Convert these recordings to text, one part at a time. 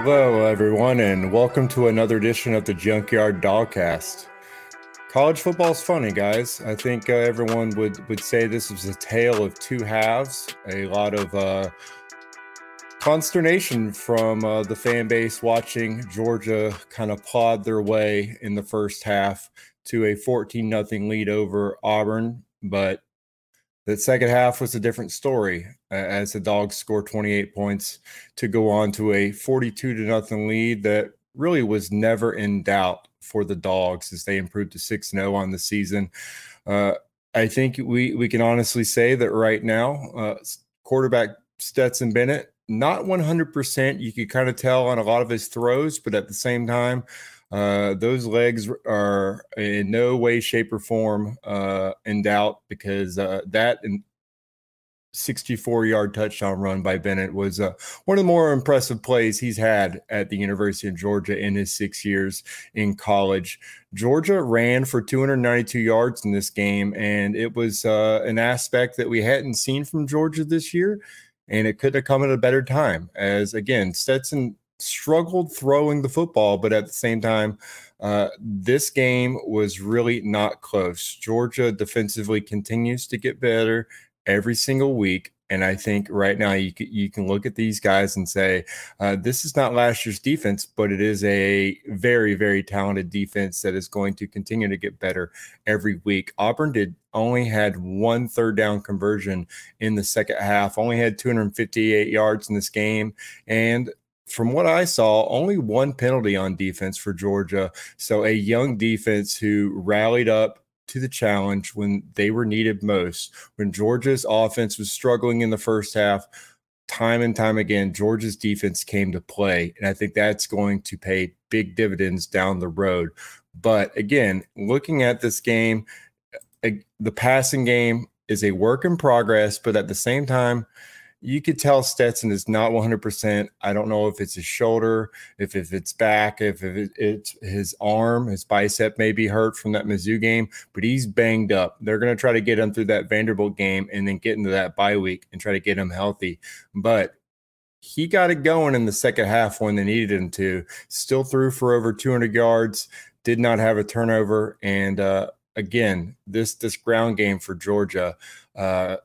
Hello, everyone, and welcome to another edition of the Junkyard Dogcast. College football is funny, guys. I think uh, everyone would would say this is a tale of two halves. A lot of uh, consternation from uh, the fan base watching Georgia kind of plod their way in the first half to a 14 nothing lead over Auburn, but the second half was a different story as the dogs scored 28 points to go on to a 42 to nothing lead that really was never in doubt for the dogs as they improved to 6 0 on the season. Uh, I think we, we can honestly say that right now, uh, quarterback Stetson Bennett, not 100%. You could kind of tell on a lot of his throws, but at the same time, uh, those legs are in no way, shape, or form uh, in doubt because uh, that 64 yard touchdown run by Bennett was uh, one of the more impressive plays he's had at the University of Georgia in his six years in college. Georgia ran for 292 yards in this game, and it was uh, an aspect that we hadn't seen from Georgia this year. And it could have come at a better time, as again, Stetson struggled throwing the football, but at the same time, uh, this game was really not close. Georgia defensively continues to get better every single week. And I think right now you can, you can look at these guys and say, uh, this is not last year's defense, but it is a very, very talented defense that is going to continue to get better every week. Auburn did only had one third down conversion in the second half, only had 258 yards in this game. And from what I saw, only one penalty on defense for Georgia. So a young defense who rallied up to the challenge when they were needed most. When Georgia's offense was struggling in the first half, time and time again, Georgia's defense came to play. And I think that's going to pay big dividends down the road. But again, looking at this game, eh, the passing game is a work in progress, but at the same time, you could tell Stetson is not 100%. I don't know if it's his shoulder, if, if it's back, if, if it's his arm, his bicep may be hurt from that Mizzou game, but he's banged up. They're going to try to get him through that Vanderbilt game and then get into that bye week and try to get him healthy. But he got it going in the second half when they needed him to. Still threw for over 200 yards, did not have a turnover. And uh, again, this this ground game for Georgia. Uh,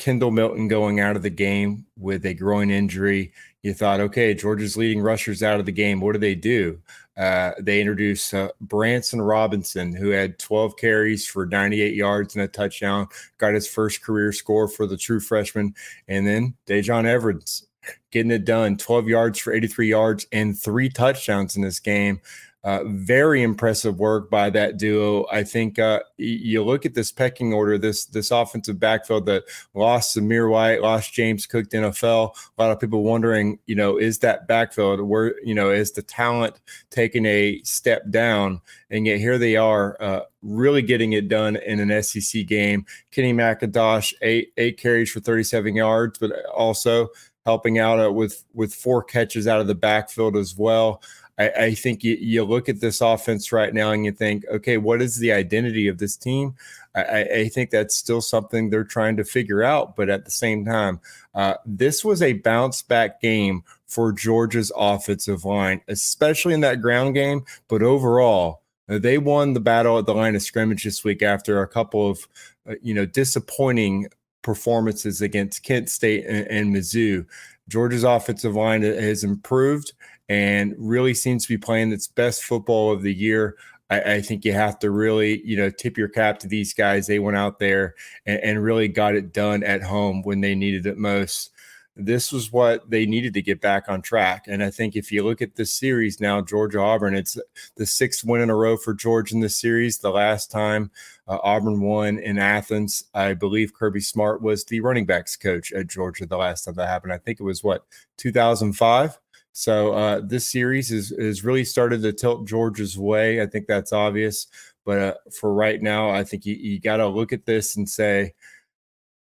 Kendall Milton going out of the game with a groin injury. You thought, okay, Georgia's leading rushers out of the game. What do they do? Uh, they introduce uh, Branson Robinson, who had 12 carries for 98 yards and a touchdown, got his first career score for the true freshman. And then Daijun Evans getting it done 12 yards for 83 yards and three touchdowns in this game. Uh, very impressive work by that duo. I think uh, you look at this pecking order, this this offensive backfield that lost Zamir White, lost James Cook to NFL. A lot of people wondering, you know, is that backfield where you know is the talent taking a step down? And yet here they are, uh, really getting it done in an SEC game. Kenny McIntosh eight eight carries for 37 yards, but also helping out uh, with with four catches out of the backfield as well. I, I think you, you, look at this offense right now and you think, okay, what is the identity of this team? I, I think that's still something they're trying to figure out. But at the same time, uh, this was a bounce back game for Georgia's offensive line, especially in that ground game. But overall, uh, they won the battle at the line of scrimmage this week after a couple of, uh, you know, disappointing performances against Kent State and, and Mizzou. Georgia's offensive line has improved and really seems to be playing its best football of the year. I, I, think you have to really, you know, tip your cap to these guys. They went out there and, and really got it done at home when they needed it most. This was what they needed to get back on track. And I think if you look at this series now, Georgia Auburn, it's the sixth win in a row for Georgia in this series. The last time uh, Auburn won in Athens, I believe Kirby Smart was the running backs coach at Georgia the last time that happened. I think it was what, 2005? So uh, this series is is really started to tilt Georgia's way. I think that's obvious. But uh, for right now, I think you, you got to look at this and say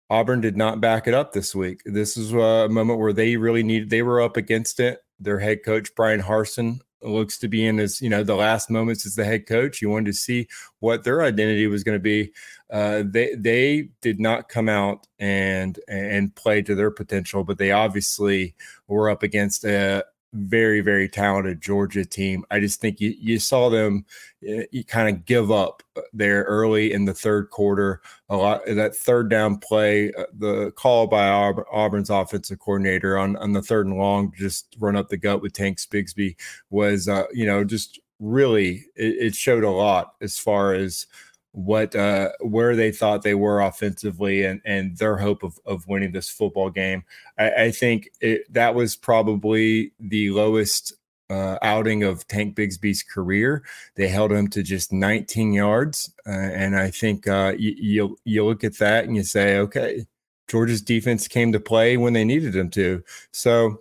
Auburn did not back it up this week. This is a moment where they really needed. They were up against it. Their head coach Bryan Harsin, looks to be in his you know the last moments as the head coach. You wanted to see what their identity was going to be. Uh, they they did not come out and and play to their potential, but they obviously were up against a very, very talented Georgia team. I just think you, you saw them eh, you kind of give up there early in the third quarter. A lot that third down play, uh, the call by Auburn's offensive coordinator on, on the third and long, just run up the gut with Tanks Bigsby was, uh, you know, just really it, it showed a lot as far as what uh, where they thought they were offensively and and their hope of, of winning this football game. I, I think it, that was probably the lowest uh, outing of Tank Bigsby's career. They held him to just 19 yards, uh, and I think uh, you, you you look at that and you say, okay, Georgia's defense came to play when they needed them to. So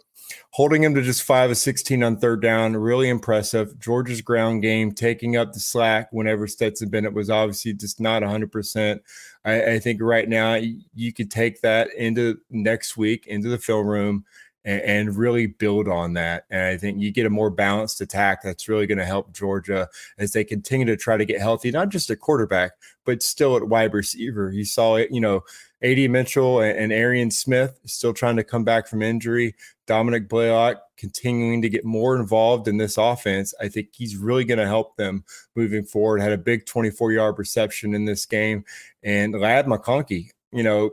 holding him to just five of 16 on third down, really impressive. Georgia's ground game, taking up the slack whenever Stetson Bennett was obviously just not 100%. I, I think right now you could take that into next week, into the film room, and, and really build on that. And I think you get a more balanced attack that's really going to help Georgia as they continue to try to get healthy, not just a quarterback, but still at wide receiver. You saw it, you know, AD Mitchell and, and Arian Smith still trying to come back from injury. Dominick Blaylock continuing to get more involved in this offense. I think he's really going to help them moving forward. Had a big 24 yard reception in this game. And Ladd McConkey, you know,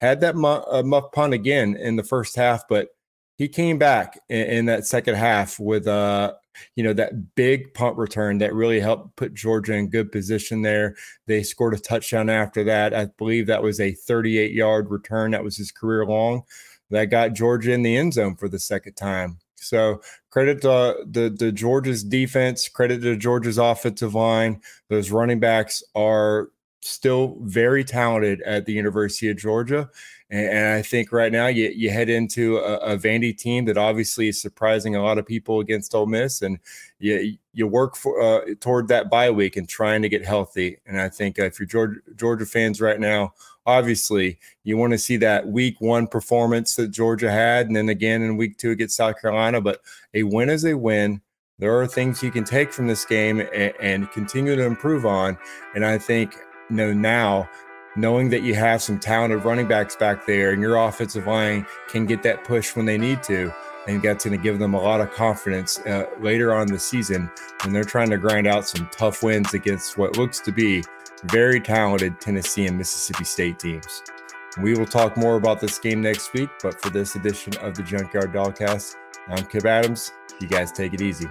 had that muff, punt again in the first half, but he came back in, in that second half with uh you know that big punt return that really helped put Georgia in good position there. They scored a touchdown after that. I believe that was a 38 yard return. That was his career long. That got Georgia in the end zone for the second time. So credit to the the Georgia's defense, credit to Georgia's offensive line. Those running backs are still very talented at the University of Georgia. And, and I think right now you, you head into a, a, Vandy team that obviously is surprising a lot of people against Ole Miss, and you you work for uh, toward that bye week and trying to get healthy. And I think if you're Georgia, Georgia fans right now, obviously you want to see that week one performance that Georgia had, and then again in week two against South Carolina. But a win is a win. There are things you can take from this game and, and continue to improve on. And I think you know now knowing that you have some talented running backs back there and your offensive line can get that push when they need to. And that's going to give them a lot of confidence uh, later on the season when they're trying to grind out some tough wins against what looks to be very talented Tennessee and Mississippi State teams. We will talk more about this game next week, but for this edition of the Junkyard Dogcast, I'm Kip Adams. You guys take it easy.